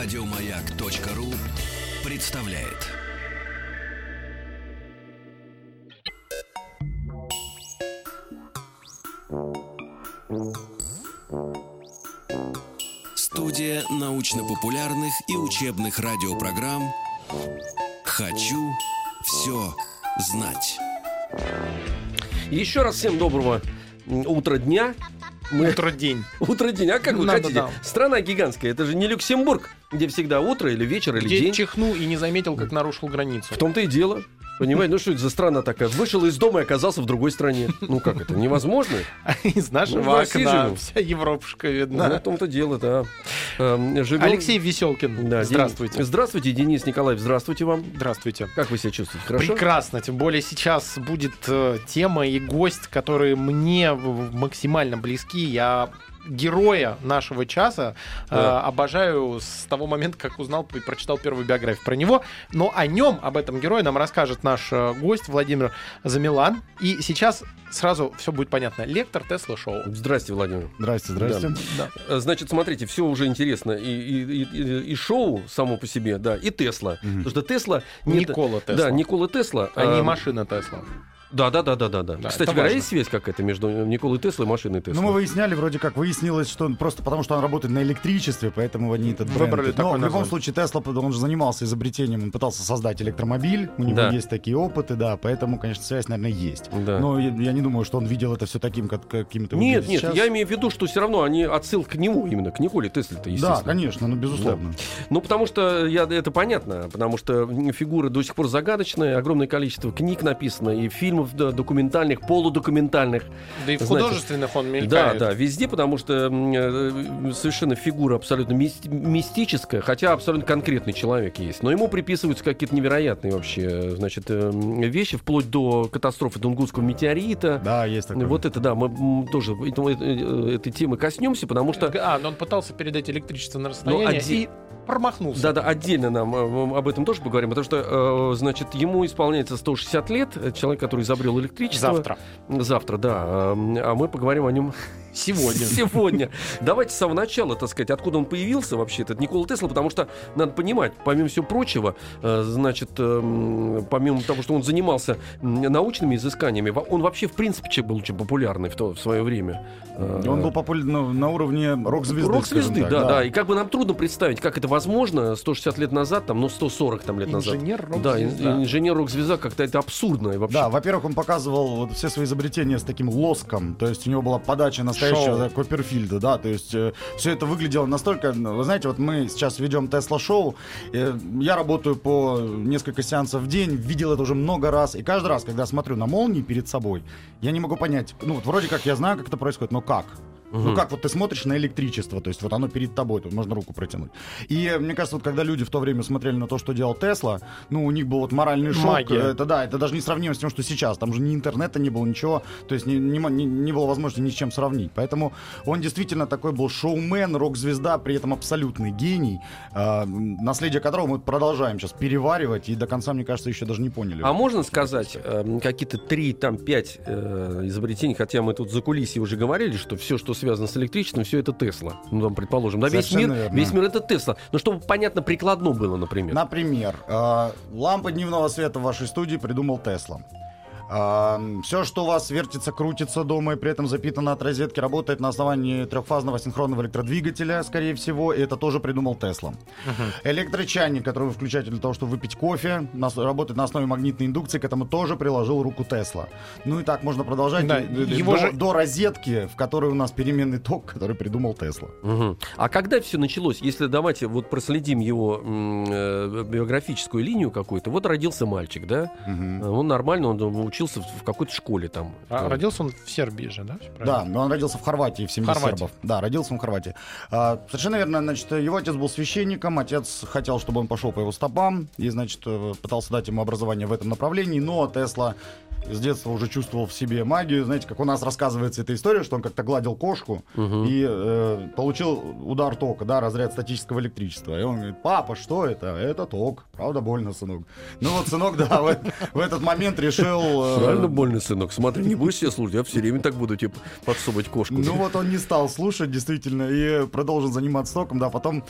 Радиомаяк.ру представляет. Студия научно-популярных и учебных радиопрограмм «Хочу все знать». Еще раз всем доброго утра дня. Мы... Утро день. Утро день, а как вы Надо, хотите? да. Страна гигантская, это же не Люксембург, где всегда утро или вечер или Где день. чихнул и не заметил, как нарушил границу. В том-то и дело. Понимаете, ну что это за страна такая? Вышел из дома и оказался в другой стране. Ну как это, невозможно? Из Ну, нашего России окна вся Европушка Ну, видна. в том-то дело, да. Эм, живем- Алексей Веселкин, Да, Ден- здравствуйте. Здравствуйте, Денис Николаев, здравствуйте вам. Здравствуйте. Как вы себя чувствуете? Хорошо? Прекрасно, тем более сейчас будет э, тема и гость, которые мне максимально близки. Я героя нашего часа э, Да. обожаю с того момента, как узнал и прочитал первую биографию про него. Но о нем, об этом герое, нам расскажет наш э, гость Владимир Замилан. И сейчас сразу все будет понятно. Лектор Тесла Шоу. Здрасте, Владимир. Здрасте, здрасте. Да. Э, Значит, смотрите, все уже интересно. И, и- и- и шоу само по себе, да, и Тесла. Мгм. Потому что Тесла... не- Никола Тесла. Да, Никола Тесла. а не эм, машина Тесла. Да, да, да, да, да, да. Да, Кстати говоря, есть связь какая-то между Николой Теслой и машиной Тесла? Ну, мы выясняли, вроде как выяснилось, что он просто потому, что он работает на электричестве, поэтому они этот бренд- Выбрали Но в любом название. случае Тесла, он же занимался изобретением, он пытался создать электромобиль, у него Да. есть такие опыты, да, поэтому, конечно, связь, наверное, есть. Да. Но я, я не думаю, что он видел это все таким, как, каким-то Нет, нет, сейчас. я имею в виду, что все равно они отсылка к нему именно, к Николе Тесле-то, Да, естественно. конечно, ну, безусловно. Ну, потому что я, это понятно, потому что фигура до сих пор загадочная, огромное количество книг написано, и фильмов да, документальных, полудокументальных. Да и в Значит, художественных он Да, мелькает. да, везде, потому что э, совершенно фигура абсолютно мис- мистическая, хотя абсолютно конкретный человек есть. Но ему приписываются какие-то невероятные вообще, э, значит, э, вещи, вплоть до катастрофы Тунгусского метеорита. Да, есть такое. Вот это, да, мы тоже этому- э, э, этой темы коснемся, потому что А, но он пытался передать электричество на расстояние оде- и промахнулся. Да-да, отдельно нам об этом тоже поговорим, потому что, э, значит, ему исполняется 160 лет, человек, который изобрел электричество. Завтра. Завтра, да. А мы поговорим о нем Сегодня. сегодня. Давайте с самого начала, так сказать, откуда он появился вообще, этот Никола Тесла, потому что надо понимать, помимо всего прочего, э, значит, эм, помимо того, что он занимался научными изысканиями, он вообще, в принципе, человек был очень популярный в, то, в свое время. Э, Он был популярен на уровне рок-звезды. Рок-звезды, да, так, да, И как бы нам трудно представить, как это возможно 160 лет назад, там, ну, 140 там, лет назад. Инженер Да, ин- рок-звезда. инженер рок-звезда как-то это абсурдно вообще. Да, во-первых, он показывал вот все свои изобретения с таким лоском, то есть у него была подача настоящего Шоу. да, Копперфильда, да, то есть все это выглядело настолько, ну, вы знаете, вот мы сейчас ведем Тесла-шоу, э, я работаю по несколько сеансов в день, видел это уже много раз, и каждый раз, когда смотрю на молнии перед собой, я не могу понять, ну вот вроде как я знаю, как это происходит, но как? Ну Мгм. как вот ты смотришь на электричество, то есть вот оно перед тобой, тут можно руку протянуть. И мне кажется, вот когда люди в то время смотрели на то, что делал Тесла, ну у них был вот моральный шок. Магия. Это да, это даже не сравнимо с тем, что сейчас. Там же ни интернета не было, ничего. То есть не, не, не- не было возможности ни с чем сравнить. Поэтому он действительно такой был шоумен, рок-звезда, при этом абсолютный гений, э, наследие которого мы продолжаем сейчас переваривать и до конца, мне кажется, еще даже не поняли. А можно сказать э, какие-то три, там, пять э, изобретений, хотя мы тут за кулисье уже говорили, что все, что связано с электричеством, все это Тесла. Ну, там, предположим. Да, весь мир, верно. весь мир это Тесла. Но чтобы понятно, прикладно было, например. Например, э, лампы дневного света в вашей студии придумал Тесла. Все, что у вас вертится, крутится дома и при этом запитано от розетки, работает на основании трехфазного синхронного электродвигателя, скорее всего, и это тоже придумал Тесла. Электрочайник, который вы включаете для того, чтобы выпить кофе, работает на основе магнитной индукции, к этому тоже приложил руку Тесла. Ну и так можно продолжать Да, его до, же- до розетки, в которой у нас переменный ток, который придумал Тесла. Мгм. А когда все началось? Если давайте вот проследим его м, э, биографическую линию какую-то. Вот родился мальчик, да? Мгм. Он нормально, он учился в, в какой-то школе там. А Э, родился он в Сербии же, да? Правильно? Да, но он родился в Хорватии, в семье Хорватии. сербов. Да, родился он в Хорватии. А, совершенно верно, значит, его отец был священником, отец хотел, чтобы он пошел по его стопам, и, значит, э, пытался дать ему образование в этом направлении, но Тесла с детства уже чувствовал в себе магию. Знаете, как у нас рассказывается эта история, что он как-то гладил кошку Мгм. и э, получил удар тока, да, разряд статического электричества. И он говорит, папа, что это? Это ток. Правда, больно, сынок. Ну вот сынок, да, в, в этот момент решил... э, Реально больно, сынок. Смотри, не будешь себя слушать, я все время так буду тебе подсовывать кошку. Ну вот он не стал слушать, действительно, и продолжил заниматься током, да, потом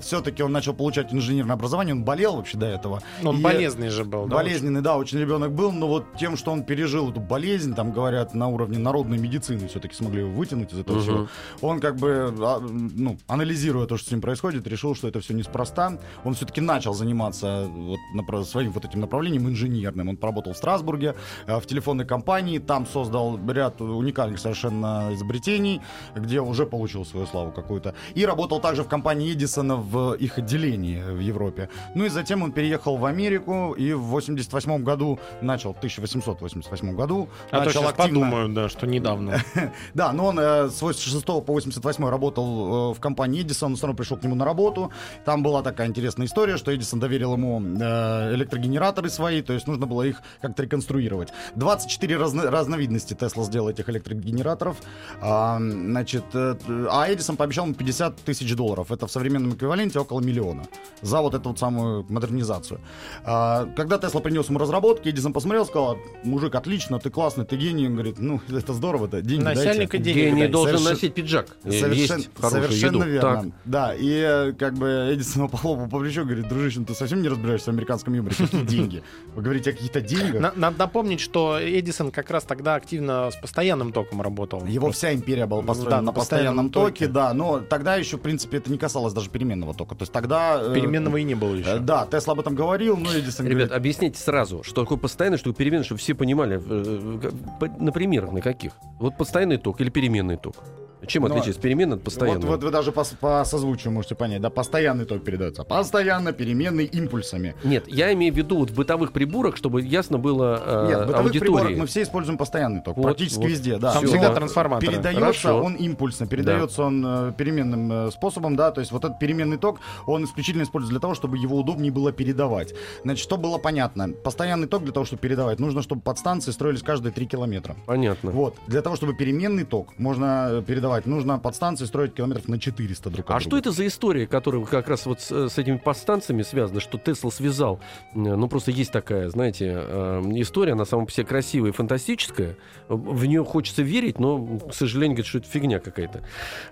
все-таки он начал получать инженерное образование, он болел вообще до этого. Он И- болезненный же был, да? Болезненный, да, очень ребенок был, но вот тем, что он пережил эту болезнь, там говорят, на уровне народной медицины все-таки смогли его вытянуть из этого Мгм. всего. Он как бы, а, ну, анализируя то, что с ним происходит, решил, что это все неспроста. Он все-таки начал заниматься вот напра- своим вот этим направлением инженерным. Он поработал в Страсбурге, э, в телефонной компании, там создал ряд уникальных совершенно изобретений, где уже получил свою славу какую-то. И работал также в компании Эдисона в их отделении в Европе. Ну и затем он переехал в Америку и в 88 году начал, в 1888 году А то сейчас активно... подумают, да, что недавно. Да, но он э, с 86 по 88 работал э, в компании Эдисон, все равно пришел к нему на работу. Там была такая интересная история, что Эдисон доверил ему э, электрогенераторы свои, то есть нужно было их как-то реконструировать. 24 разно- разновидности Тесла сделал этих электрогенераторов. А, значит, э, а Эдисон пообещал ему 50 тысяч долларов. Это в современном эквиваленте около миллиона. За вот эту вот самую модернизацию. А, когда Тесла принес ему разработки, Эдисон посмотрел, сказал, мужик, отлично, ты классный, ты гений. Он говорит, ну, это здорово, да, деньги дайте». Начальника денег. Гений должен совершенно- носить пиджак. э, Совершенно, Есть совершенно еду. верно. Так. Да, и э, как бы Эдисон похлопал по плечу, говорит, дружище, ну ты совсем не разбираешься в американском юморе, какие деньги? Вы говорите о каких-то деньгах? На- Надо напомнить, что Эдисон как раз тогда активно с постоянным током работал. Его вся империя была построена на постоянном токе, да, но тогда еще, в принципе, это не касалось даже переменного тока. То есть тогда... э, Переменного и не было э, еще. Да, Тесла об этом говорил, но Эдисон Ребят, объясните сразу, что такое постоянный, что такое переменный, чтобы все понимали, э, э, по- на примерах, на каких. Вот постоянный ток или переменный ток. Чем Ну, отличается переменный от постоянного? вот вы даже по, по созвучию можете понять, да, постоянный ток передается, постоянно переменный импульсами. Нет, я имею в виду вот в бытовых приборах, чтобы ясно было э, Нет, в бытовых приборах аудитории. мы все используем постоянный ток, Вот, практически вот. везде, да. Там всё. всегда Да. трансформатор. Передается Хорошо. он импульсно, передается он э, переменным э, способом, да, то есть вот этот переменный ток, он исключительно используется для того, чтобы его удобнее было передавать. Значит, что было понятно? Постоянный ток для того, чтобы передавать, нужно, чтобы подстанции строились каждые 3 километра. Понятно. Вот, для того, чтобы переменный ток можно э, передавать, нужно подстанции строить километров на 400 друг от А друга. что это за история, которая как раз вот с, с этими подстанциями связана, что Тесла связал? э, Ну, просто есть такая, знаете, э, история, она сама по себе красивая и фантастическая. В нее хочется верить, но, к сожалению, говорит, что это фигня какая-то.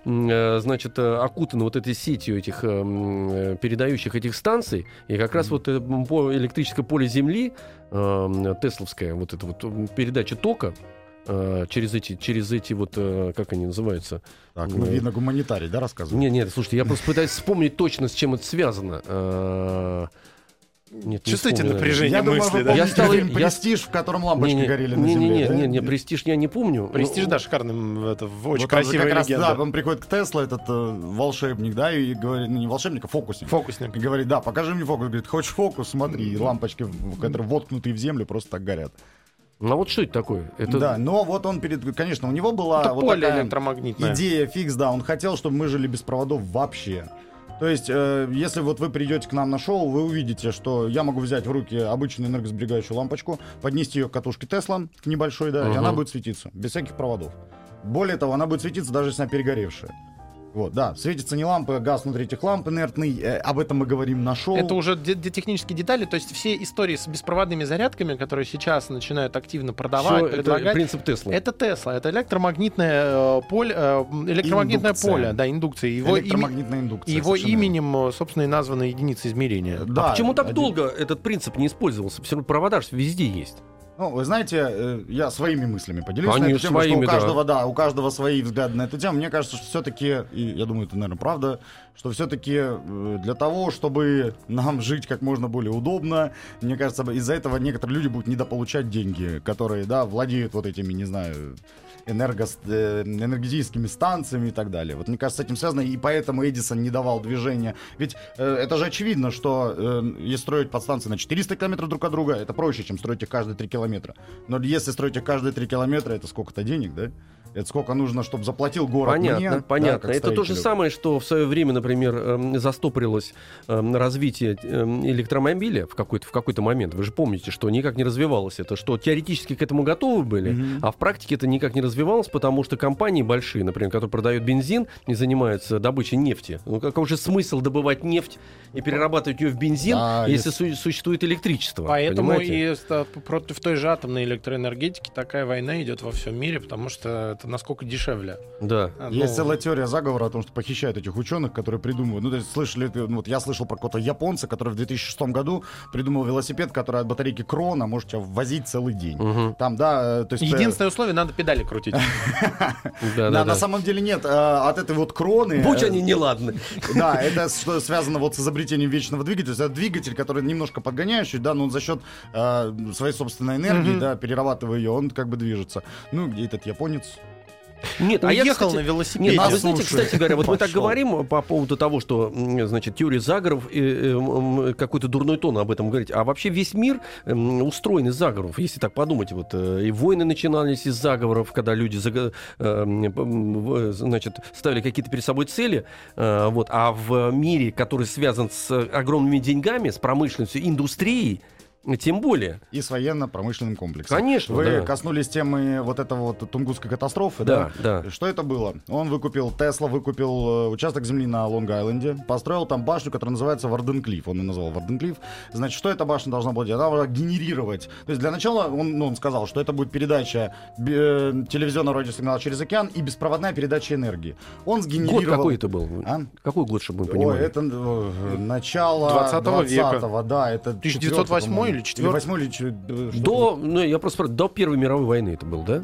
Э, Значит, э, окутана вот этой сетью этих э, э, передающих этих станций, и как раз вот э, по электрическое поле Земли, э, тесловская, вот эта вот передача тока, э, через эти, через эти вот, э, как они называются, Так, ну, Ну, видно, гуманитарий, да, рассказывает? нет, нет, слушайте, я просто пытаюсь вспомнить точно, с чем это связано. Э, Нет, не Чувствуете вспомню, напряжение Я думаю, мысли, вы да? Я стал- фильм я- «Престиж», в котором лампочки Не-не, горели на не-не-не, земле? да? не-не, престиж я не помню. Престиж, Ну, да, шикарным, это, очень Вот красивая как раз, легенда. да, он приходит к Тесле, этот э, волшебник, да, и говорит, ну не волшебник, а фокусник. Фокусник. И говорит, да, покажи мне фокус. Говорит, хочешь фокус, смотри, и лампочки, которые воткнутые в землю, просто так горят. Ну а вот что это такое? Это Да, но вот он перед, конечно, у него была Это вот поле такая электромагнитное. идея фикс, да, он хотел, чтобы мы жили без проводов вообще. То есть, э, если вот вы придете к нам на шоу, вы увидите, что я могу взять в руки обычную энергосберегающую лампочку, поднести ее к катушке Тесла, к небольшой, да, и Мгм. она будет светиться, без всяких проводов. Более того, она будет светиться, даже если она перегоревшая. Вот, да, светится не лампа, а газ внутри этих ламп инертный, э, об этом мы говорим на шоу. Это уже де- де- технические детали, то есть все истории с беспроводными зарядками, которые сейчас начинают активно продавать, всё это предлагать, принцип Тесла. это Тесла, это электромагнитное э, поле, э, электромагнитное Индукция. поле, да, индукция. Его, электромагнитная индукция. его совершенно верно. именем, э, собственно, и названа единица измерения. Да, а почему так один- долго этот принцип не использовался? Все равно провода ж везде есть. Ну, вы знаете, э, я своими мыслями поделюсь на Конечно, эту тему, своими, что да. у каждого, да. у каждого свои взгляды на эту тему. Мне кажется, что все-таки, и я думаю, это, наверное, правда, что все-таки для того, чтобы нам жить как можно более удобно, мне кажется, из-за этого некоторые люди будут недополучать деньги, которые, да, владеют вот этими, не знаю, энерго, э, энергетическими станциями и так далее. Вот мне кажется, с этим связано, и поэтому Эдисон не давал движения. Ведь э, это же очевидно, что э, если строить подстанции на 400 километров друг от друга, это проще, чем строить их каждые 3 километра. Но если строить их каждые 3 километра, это сколько-то денег, да? Это сколько нужно, чтобы заплатил город Понятно, мне, да, понятно. как это то же самое, что в свое время, например, эм, застопорилось эм, развитие эм, электромобиля в какой-то, в какой-то момент. Вы же помните, что никак не развивалось это, что теоретически к этому готовы были, Мгм. а в практике это никак не развивалось, потому что компании большие, например, которые продают бензин и занимаются добычей нефти. Ну какой же смысл добывать нефть и перерабатывать ее в бензин, Да, если су- существует электричество? Поэтому понимаете? и против той же атомной электроэнергетики такая война идет во всем мире, потому что это насколько дешевле. Да. А, Есть ну, целая теория заговора о том, что похищают этих ученых, которые придумывают. Ну, то есть, слышали, вот я слышал про какого-то японца, который в 2006 году придумал велосипед, который от батарейки крона может тебя возить целый день. Мгм. Там, да, э, то есть... э, Единственное условие, надо педали крутить. Да, на самом деле нет. э, От этой вот кроны... Будь они неладны. Да, это связано вот с изобретением вечного двигателя. То есть это двигатель, который немножко подгоняющий, да, но он за счет своей собственной энергии, да, перерабатывая ее, он как бы движется. Ну, где этот японец? Нет, а я, кстати, на Нет, велосипеде. а Нас вы знаете, кстати говоря, вот мы так говорим по поводу того, что, значит, теория заговоров, э, м, какой-то дурной тон об этом говорить, а вообще весь мир м, устроен из заговоров, если так подумать, вот, э, и войны начинались из заговоров, когда люди, зага- э, в- значит, ставили какие-то перед собой цели, э, вот, а в мире, который связан с огромными деньгами, с промышленностью, индустрией, тем более. И с военно-промышленным комплексом. Конечно, Вы да. коснулись темы вот этого вот Тунгусской катастрофы, да? Да, да. Что это было? Он выкупил, Тесла выкупил э, участок земли на Лонг-Айленде, построил там башню, которая называется Варденклифф. Он ее назвал Варденклифф. Значит, что эта башня должна была делать? Она должна генерировать. То есть для начала он, ну, он сказал, что это будет передача э, телевизионного радиосигнала через океан и беспроводная передача энергии. Он Год сгенерировал... какой это был? А? Какой год, чтобы мы Ой, понимали? это э, начало 20 века. 20-го, да, это 1908 четвёртый, или по-моему. четвёртый? восьмой или чё- э, До, ну, я просто до Первой мировой войны это был, да?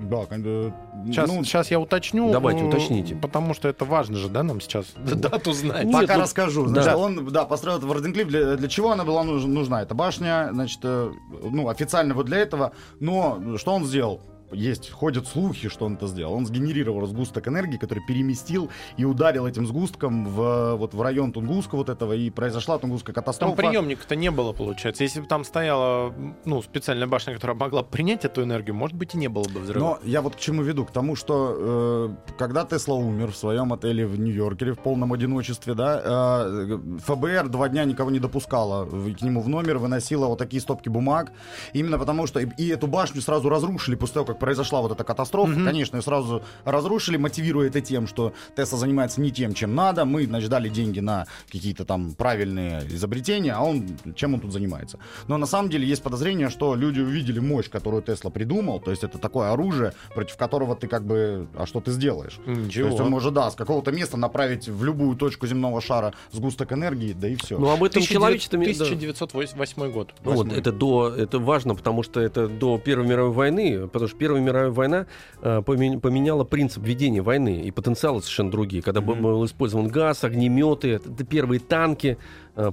Да, кон- э, Сейчас, ну, сейчас я уточню. Давайте, уточните. Потому что это важно же, да, нам сейчас дату знать. Нет, Пока ну, расскажу. да. Значит, он, да, построил этот Варденклифф. Для, для чего она была нуж- нужна? Эта башня, значит, э, ну, официально вот для этого. Но что он сделал? Есть, ходят слухи, что он это сделал. Он сгенерировал сгусток энергии, который переместил и ударил этим сгустком в, вот, в район Тунгуска вот этого, и произошла Тунгусская Там катастрофа. приемника-то не было, получается. Если бы там стояла ну, специальная башня, которая могла принять эту энергию, может быть, и не было бы взрыва. Но я вот к чему веду? К тому, что э, когда Тесла умер в своем отеле в Нью-Йорке в полном одиночестве, да, э, ФБР два дня никого не допускала к нему в номер, выносила вот такие стопки бумаг. Именно потому, что и, и эту башню сразу разрушили после того, как произошла вот эта катастрофа. Мгм. Конечно, ее сразу разрушили, мотивируя это тем, что Тесла занимается не тем, чем надо. Мы, значит, дали деньги на какие-то там правильные изобретения, а он чем он тут занимается. Но на самом деле есть подозрение, что люди увидели мощь, которую Тесла придумал. То есть это такое оружие, против которого ты как бы... А что ты сделаешь? Ничего. То есть он может, да, с какого-то места направить в любую точку земного шара сгусток энергии, да и все. Ну, об этом 1900 человечество... да. 1908 год. Ну Вот, Восьмой. это до, это важно, потому что это до Первой мировой войны, потому что Первая мировая война э, помен- поменяла принцип ведения войны и потенциалы совершенно другие, когда был- Мгм. был использован газ, огнеметы, первые танки,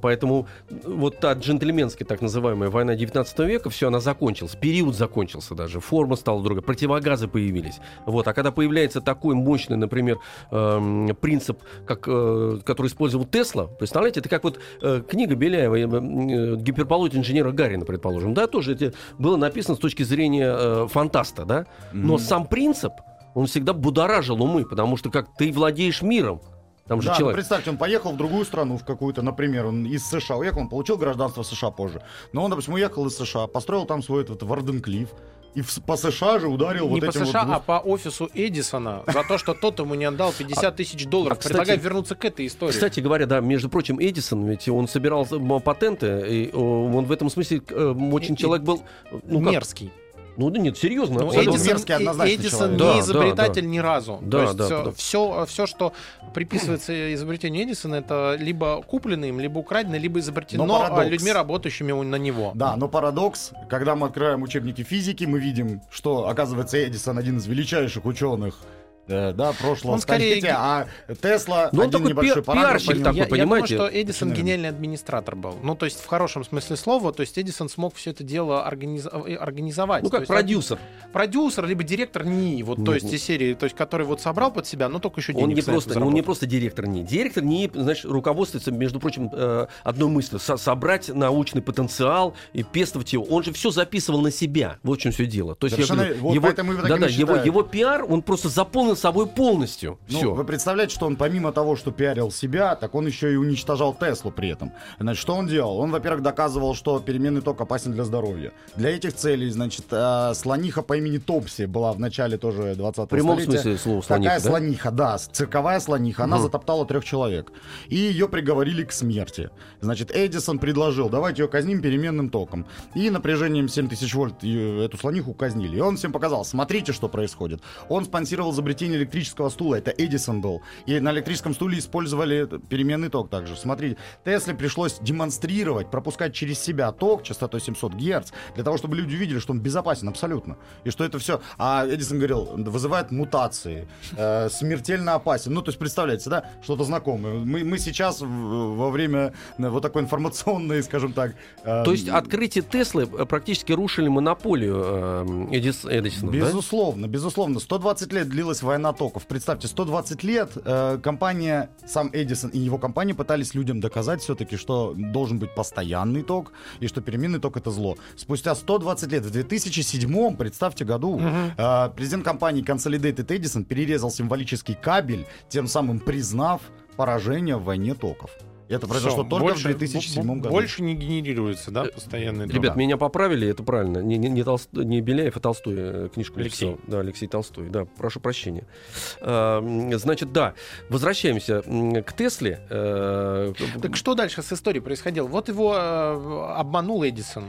поэтому вот та джентльменская так называемая война 19 века, все, она закончилась, период закончился даже, форма стала другая, противогазы появились, вот, а когда появляется такой мощный, например, эм, принцип, как, э, который использовал Тесла, представляете, это как вот э, книга Беляева э, э, «Гиперполот инженера Гарина», предположим, да, тоже это было написано с точки зрения э, фантаста, да, но Мгм. сам принцип, он всегда будоражил умы, потому что как ты владеешь миром, там же Да, ну, человек... представьте, он поехал в другую страну, в какую-то, например, он из США уехал, он получил гражданство США позже. Но он, допустим, уехал из США, построил там свой этот Варденклифф, и в- по США же ударил Не вот по этим США, вот... а по офису Эдисона за то, что тот ему не отдал 50 тысяч долларов. а, кстати- Предлагаю вернуться к этой истории. Кстати говоря, да, между прочим, Эдисон, ведь он собирал м, патенты, и он в этом смысле э, очень И- человек был... Ну, как? Ну да нет, серьезно. Ну. Эдисон- мерзкий Эдисон не Да, да, изобретатель ни разу. Да, То есть да, все, потому- все, все, что приписывается изобретению Эдисона, это либо куплено им, либо украдено, либо изобретено Но парадокс. а, людьми, работающими у- на него. Да, но парадокс, когда мы открываем учебники физики, мы видим, что, оказывается, Эдисон один из величайших ученых э, да, прошлого Он скорее столетия, а Тесла Ну, он один такой небольшой пи- нему. такой, я, я понимаете? думаю, что Эдисон гениальный администратор был. Ну, то есть в хорошем смысле слова, то есть Эдисон смог все это дело организ- э, организовать. Ну, как есть продюсер. Продюсер, либо директор НИИ, вот, то есть из серии, то есть который вот собрал под себя, но только еще денег Он не, на это просто, он не заработал. просто директор НИИ. Директор НИИ, знаешь, руководствуется, между прочим, э, одной мыслью. Со- собрать научный потенциал и пестовать его. Он же все записывал на себя. Вот в чем все дело. То есть, я Совершенно- говорю, вот его, да, да, его, его пиар, он просто заполнил собой полностью. Ну, все. вы представляете, что он помимо того, что пиарил себя, так он еще и уничтожал Теслу при этом. Значит, что он делал? Он, во-первых, доказывал, что переменный ток опасен для здоровья. Для этих целей, значит, э, слониха по имени Топси была в начале тоже 20-го В прямом столетия. смысле слова Такая слониха, да? слониха, да, цирковая слониха. Она Мгм. затоптала трех человек. И ее приговорили к смерти. Значит, Эдисон предложил, давайте ее казним переменным током. И напряжением 7000 вольт ее- эту слониху казнили. И он всем показал, смотрите, что происходит. Он спонсировал изобретение электрического стула. Это Эдисон был. И на электрическом стуле использовали переменный ток также. Смотрите, Тесле пришлось демонстрировать, пропускать через себя ток частотой 700 Гц, для того, чтобы люди увидели, что он безопасен абсолютно. И что это все... А Эдисон говорил, вызывает мутации, э, смертельно опасен. Ну, то есть, представляете, да, что-то знакомое. Мы, мы сейчас во время э, вот такой информационной, скажем так... э, То есть открытие Теслы э, практически рушили монополию э, Эдис, Эдисона, да? Безусловно, безусловно. 120 лет длилась война токов. Представьте, 120 лет э, компания, сам Эдисон и его компания пытались людям доказать все-таки, что должен быть постоянный ток и что переменный ток это зло. Спустя 120 лет, в 2007, представьте, году, э, президент компании Consolidated Edison перерезал символический кабель, тем самым признав поражение в войне токов. Это произошло Всё, только больше- в 2007 б- году. Больше не генерируется, да, постоянный? Ребят, меня поправили, это правильно. Не, не, не, Толст- не Беляев, а Толстой э, книжку Алексей. написал. Да, Алексей Толстой. Да, прошу прощения. А, значит, да, возвращаемся к Тесле. Э, Так что дальше с историей происходило? Вот его э, обманул Эдисон.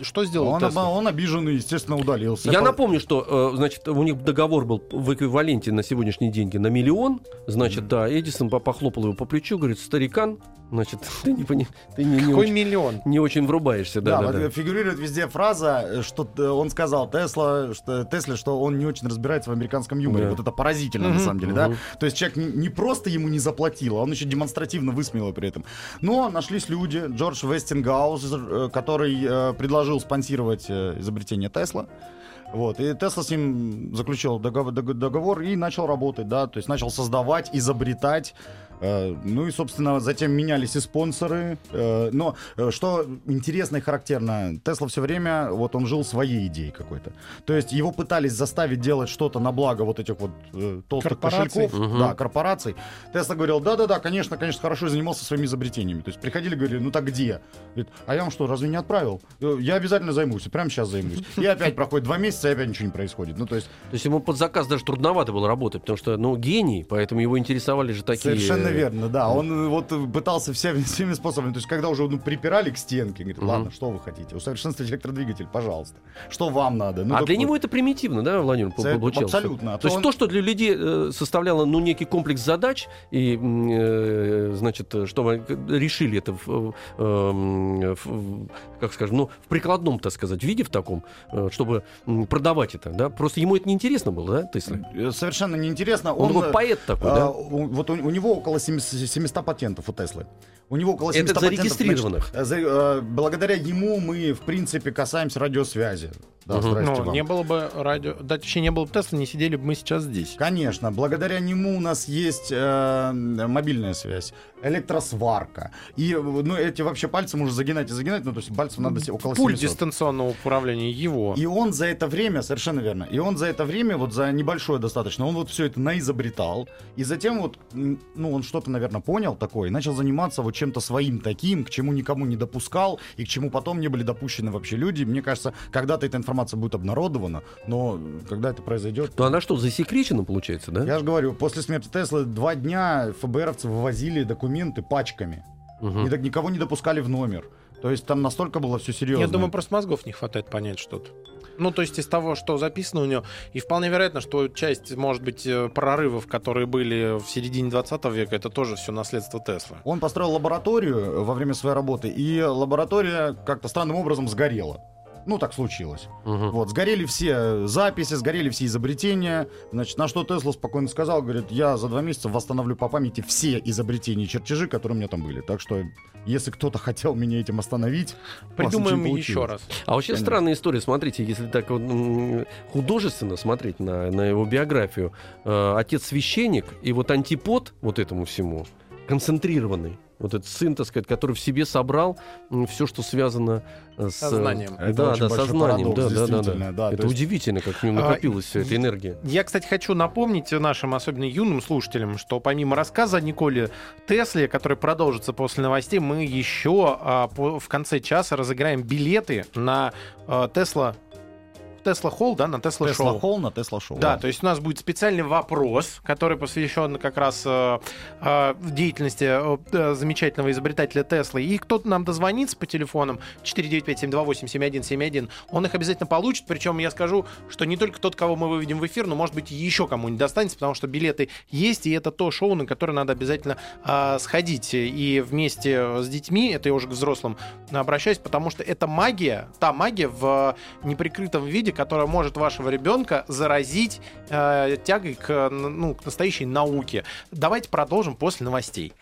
Что сделал Он, Тесла? он обиженный, естественно, удалился. Я По- напомню, что, значит, у них договор был в эквиваленте на сегодняшние деньги на миллион. Значит, да, Эдисон по- похлопал его по плечу, говорит, старикан, значит, ты не, пони- ты не, не Какой очень, миллион? не очень врубаешься. Да, Да, да, вот да. фигурирует везде фраза, что э, он сказал Тесла, что Тесле, что он не очень разбирается в американском юморе. Да. Вот это поразительно Мгм. на самом деле, да. Мгм. То есть человек не, не просто ему не заплатил, а он еще демонстративно высмеял при этом. Но нашлись люди, Джордж Вестингаузер, э, который э, предложил спонсировать э, изобретение Тесла. Вот, и Тесла с ним заключил договор, дог- договор и начал работать, да, то есть начал создавать, изобретать. Э, ну и, собственно, затем менялись и спонсоры. э, но э, что интересно и характерно, Тесла все время, вот он жил своей идеей какой-то. То есть его пытались заставить делать что-то на благо вот этих вот толстых Корпораций. кошельков, Мгм. да, корпораций. Тесла говорил, да-да-да, конечно, конечно, хорошо, занимался своими изобретениями. То есть приходили, говорили, ну так где? Говорит, а я вам что, разве не отправил? «Э, Я обязательно займусь, прямо сейчас займусь. И опять проходит два месяца, и опять ничего не происходит. Ну, то есть, То есть ему под заказ даже трудновато было работать, потому что, ну, гений, поэтому его интересовали же такие... совершенно верно, да. Он э, вот э, пытался всеми, всеми способами. То есть, когда уже ну, припирали к стенке, говорит, ладно, что вы хотите? Усовершенствовать электродвигатель, пожалуйста. Что вам надо? Ну, а для вот. него это примитивно, да, Владимир, по- Это получалось? абсолютно. А То то есть он- то, что для людей э, составляло, ну, некий комплекс задач, и, э, значит, что вы решили это в, э, в- как скажем, ну, в прикладном, так сказать, виде в таком, э, чтобы продавать это, да? Просто ему это неинтересно было, да, Тесле? Э, Совершенно неинтересно. Он, Он, такой э, поэт такой, а, да? вот у, у него около 700, 700 патентов у Теслы. У него около Это 700 патентов. зарегистрированных. значит, э, э, благодаря ему мы, в принципе, касаемся радиосвязи. Да, здрасте Ну, вам. не было бы радио... Да, точнее, не было бы Тесла, не сидели бы мы сейчас здесь. Конечно, благодаря нему у нас есть э, мобильная связь, электросварка. И ну, эти вообще пальцы можно загинать и загинать, ну, то есть пальцев надо около Пульт 700. дистанционного управления его. И он за это время, совершенно верно, и он за это время, вот за небольшое достаточно, он вот все это наизобретал, и затем вот, ну, он что-то, наверное, понял такое, и начал заниматься вот чем-то своим таким, к чему никому не допускал, и к чему потом не были допущены вообще люди. Мне кажется, когда-то эта информация будет обнародована, но когда это произойдет... То она что, засекречена, получается, да? Я же говорю, после смерти Теслы два дня ФБРовцы вывозили документы пачками. Мгм. И так никого не допускали в номер. То есть там настолько было все серьезно. Я думаю, просто мозгов не хватает понять что-то. Ну, то есть из того, что записано у него, и вполне вероятно, что часть, может быть, э, прорывов, которые были в середине 20 века, это тоже все наследство Теслы. Он построил лабораторию во время своей работы, и лаборатория как-то странным образом сгорела. Ну, так случилось. Мгм. Вот, сгорели все записи, сгорели все изобретения. Значит, на что Тесла спокойно сказал, говорит, я за два месяца восстановлю по памяти все изобретения и чертежи, которые у меня там были. Так что, если кто-то хотел меня этим остановить, Придумаем еще раз. А вообще Конечно. странная история. Смотрите, если так вот, художественно смотреть на, на его биографию, э, отец священник и вот антипод вот этому всему концентрированный. Вот этот сын, так сказать, который в себе собрал все, что связано э, с... Сознанием. Это да, да, сознанием. парадокс, да, да, да, да. да, Это то есть- удивительно, как в нем А, накопилась вся эта энергия. Я, кстати, хочу напомнить нашим, особенно юным слушателям, что помимо рассказа о Николе Тесле, который продолжится после новостей, мы еще а, по- в конце часа разыграем билеты на а, Тесла Тесла Холл, да, на Тесла Тесла Шоу. Холл на Тесла Шоу. Да, то есть у нас будет специальный вопрос, который посвящен как раз э, э, деятельности э, э, замечательного изобретателя Теслы. И кто-то нам дозвонится по телефонам 495-728-7171, он их обязательно получит. Причем я скажу, что не только тот, кого мы выведем в эфир, но, может быть, еще кому-нибудь достанется, потому что билеты есть, и это то шоу, на которое надо обязательно э, сходить. И вместе с детьми, это я уже к взрослым обращаюсь, потому что это магия, та магия в неприкрытом виде, которая может вашего ребенка заразить э, тягой к, ну, к настоящей науке. Давайте продолжим после новостей.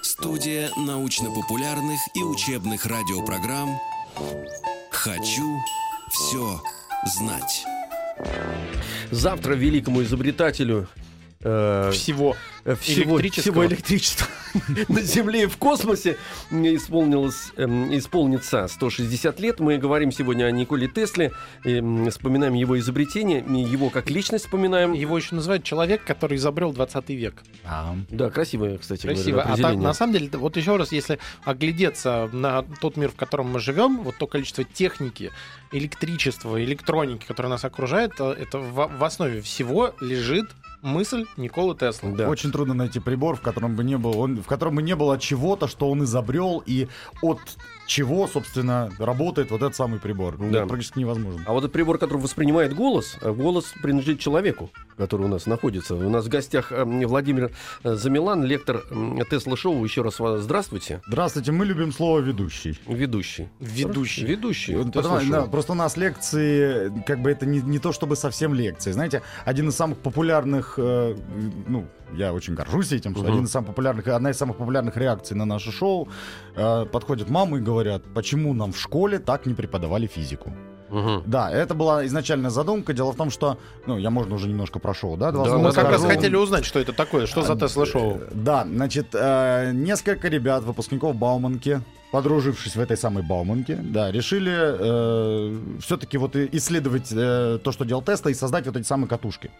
Студия научно-популярных и учебных радиопрограмм «Хочу все знать». Завтра великому изобретателю э, Всего. э, всего, Электрического. всего электричества на Земле и в космосе исполнилось, эм, исполнится 160 лет. Мы говорим сегодня о Николе Тесле, эм, вспоминаем его изобретение, его как личность вспоминаем. Его еще называют человек, который изобрел 20 век. А, Да, красивое, кстати Красиво. говоря, А так, на самом деле, вот еще раз, если оглядеться на тот мир, в котором мы живем, вот то количество техники, электричества, электроники, которое нас окружает, э, это в, в основе всего лежит мысль Николы Теслы. Да. Очень трудно найти прибор, в котором бы не было, он, в котором бы не было чего-то, что он изобрел и от чего, собственно, работает вот этот самый прибор. Ну, Да. Это практически невозможно. А вот этот прибор, который воспринимает голос, а голос принадлежит человеку, который у нас находится. У нас в гостях э, Владимир э, Замилан, лектор Тесла Шоу. Еще раз здравствуйте. Здравствуйте, мы любим слово ведущий. Ведущий. Ведущий. Ведущий. Вот потому- да, просто у нас лекции, как бы это не, не то чтобы совсем лекции. Знаете, один из самых популярных, э, ну, я очень горжусь этим, что Мгм. один из самых популярных, одна из самых популярных реакций на наше шоу, э, подходят мамы и говорят, почему нам в школе так не преподавали физику. Мгм. Да, это была изначальная задумка. Дело в том, что, ну, я, можно, уже немножко про шоу, да? Два Да, Мы как раз хотели узнать, что это такое, что за А, Тесла Шоу. э, Да, значит, э, несколько ребят, выпускников Бауманки, подружившись в этой самой Бауманке, да, решили все-таки вот исследовать э, то, что делал Тесла, и создать вот эти самые катушки.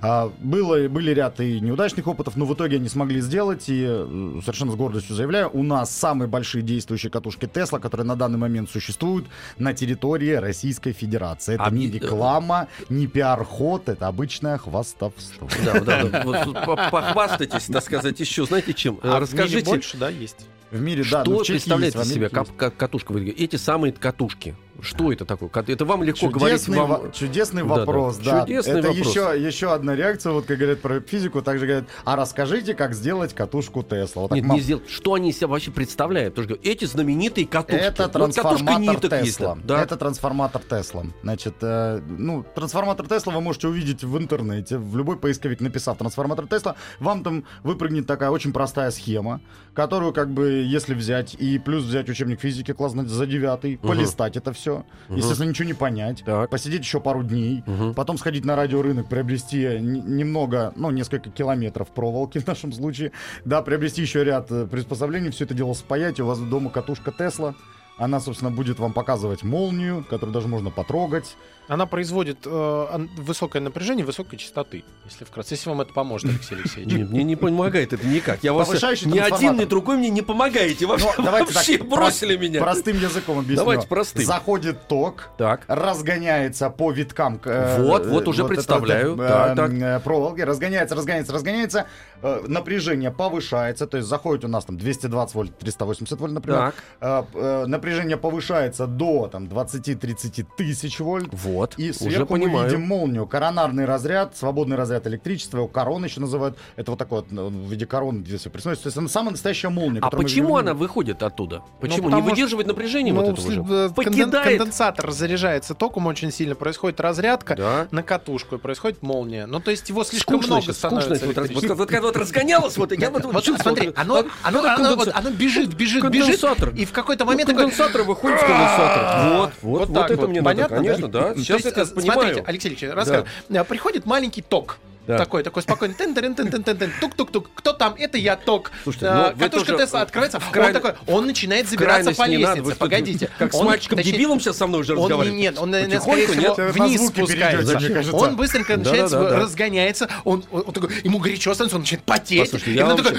А, было, были ряд и неудачных опытов, но в итоге они смогли сделать, и э, совершенно с гордостью заявляю, у нас самые большие действующие катушки Тесла, которые на данный момент существуют на территории Российской Федерации. Это А не ми- реклама, не пиар-ход, это обычное хвастовство. Да, да, да. Похвастайтесь, так сказать, еще. Знаете чем? Э, А Расскажите, больше, да, есть. В мире, да, что в Чехии представляет из себя катушка? Эти самые катушки. Что это такое? Это вам легко говорить. Чудесный, Вам... во- чудесный Да, да. вопрос, да. Чудесный Это вопрос. Еще, еще одна реакция, вот как говорят про физику, также говорят, а расскажите, как сделать катушку Тесла. Вот Нет, мам, не сделать. Что они себя вообще представляют? Потому что эти знаменитые катушки. Это Вот трансформатор есть, Тесла. да. Это трансформатор Тесла. Значит, э, ну, трансформатор Тесла вы можете увидеть в интернете. В любой поисковик, написав трансформатор Тесла, вам там выпрыгнет такая очень простая схема, которую, как бы, если взять и плюс взять учебник физики класс за девятый, Мгм. полистать это все, Мгм. естественно, ничего не понять, Так. посидеть еще пару дней, Мгм. потом сходить на радиорынок, приобрести н- немного, ну, несколько километров проволоки в нашем случае, да, приобрести еще ряд э, приспособлений, все это дело спаять, и у вас дома катушка Тесла, она, собственно, будет вам показывать молнию, которую даже можно потрогать. Она производит э, высокое напряжение высокой частоты, если вкратце. Если вам это поможет, Алексей Алексеевич. Не, мне не помогает это никак. Я вас ни один, ни другой мне не помогаете. Вообще, Ну, давайте вообще так, бросили прост- меня. Простым языком объясню. Давайте простым. Заходит ток, Так. разгоняется по виткам. э, Вот, э, вот уже это представляю. вот, э, Так, так. э, проволоки, разгоняется, разгоняется, разгоняется, э, напряжение повышается, то есть заходит у нас там 220 вольт, 380 вольт, например. Так. Э, э, напряжение повышается до там 20-30 тысяч вольт. Вот, И уже сверху мы понимаю. видим молнию. Коронарный разряд, свободный разряд электричества, его корона еще называют. Это вот такой вот ну, в виде короны здесь. То есть она самая настоящая молния. А почему она выходит оттуда? Почему? потому не что- выдерживает напряжение Ну, вот этого же? вслед- э, Покидает. конденсатор заряжается током очень сильно, происходит разрядка Да. на катушку, и происходит молния. Ну, то есть его слишком Скучно много сейчас, становится. скучно. Вот, вот, вот вот разгонялось, вот я вот, Вот смотри, оно, оно, оно, оно бежит, бежит, бежит, и в какой-то Ну, момент такой... конденсатор выходит с конденсатора. Вот, вот, Вот это мне Понятно, надо, конечно, да. Сейчас я это понимаю. Смотрите, Алексей Алексеевич, рассказывай. Э, Приходит маленький ток. Да. Такой, такой спокойный. Тын тын тын тын тын тын Тук-тук-тук. Кто там? Это я ток. Слушайте, Э, ну, Катушка тоже Тесла открывается. в Он край- такой, он начинает забираться по надо, вы лестнице. что, Погодите. Как с Он, мальчиком-дебилом сейчас со мной уже он не, разговаривает. нет, он, скорее всего, нет? На вниз спускается. Он быстренько начинает, Да-да-да-да. разгоняется, он, он, он такой, ему горячо становится, он начинает потеть. Послушайте, я он вам такой,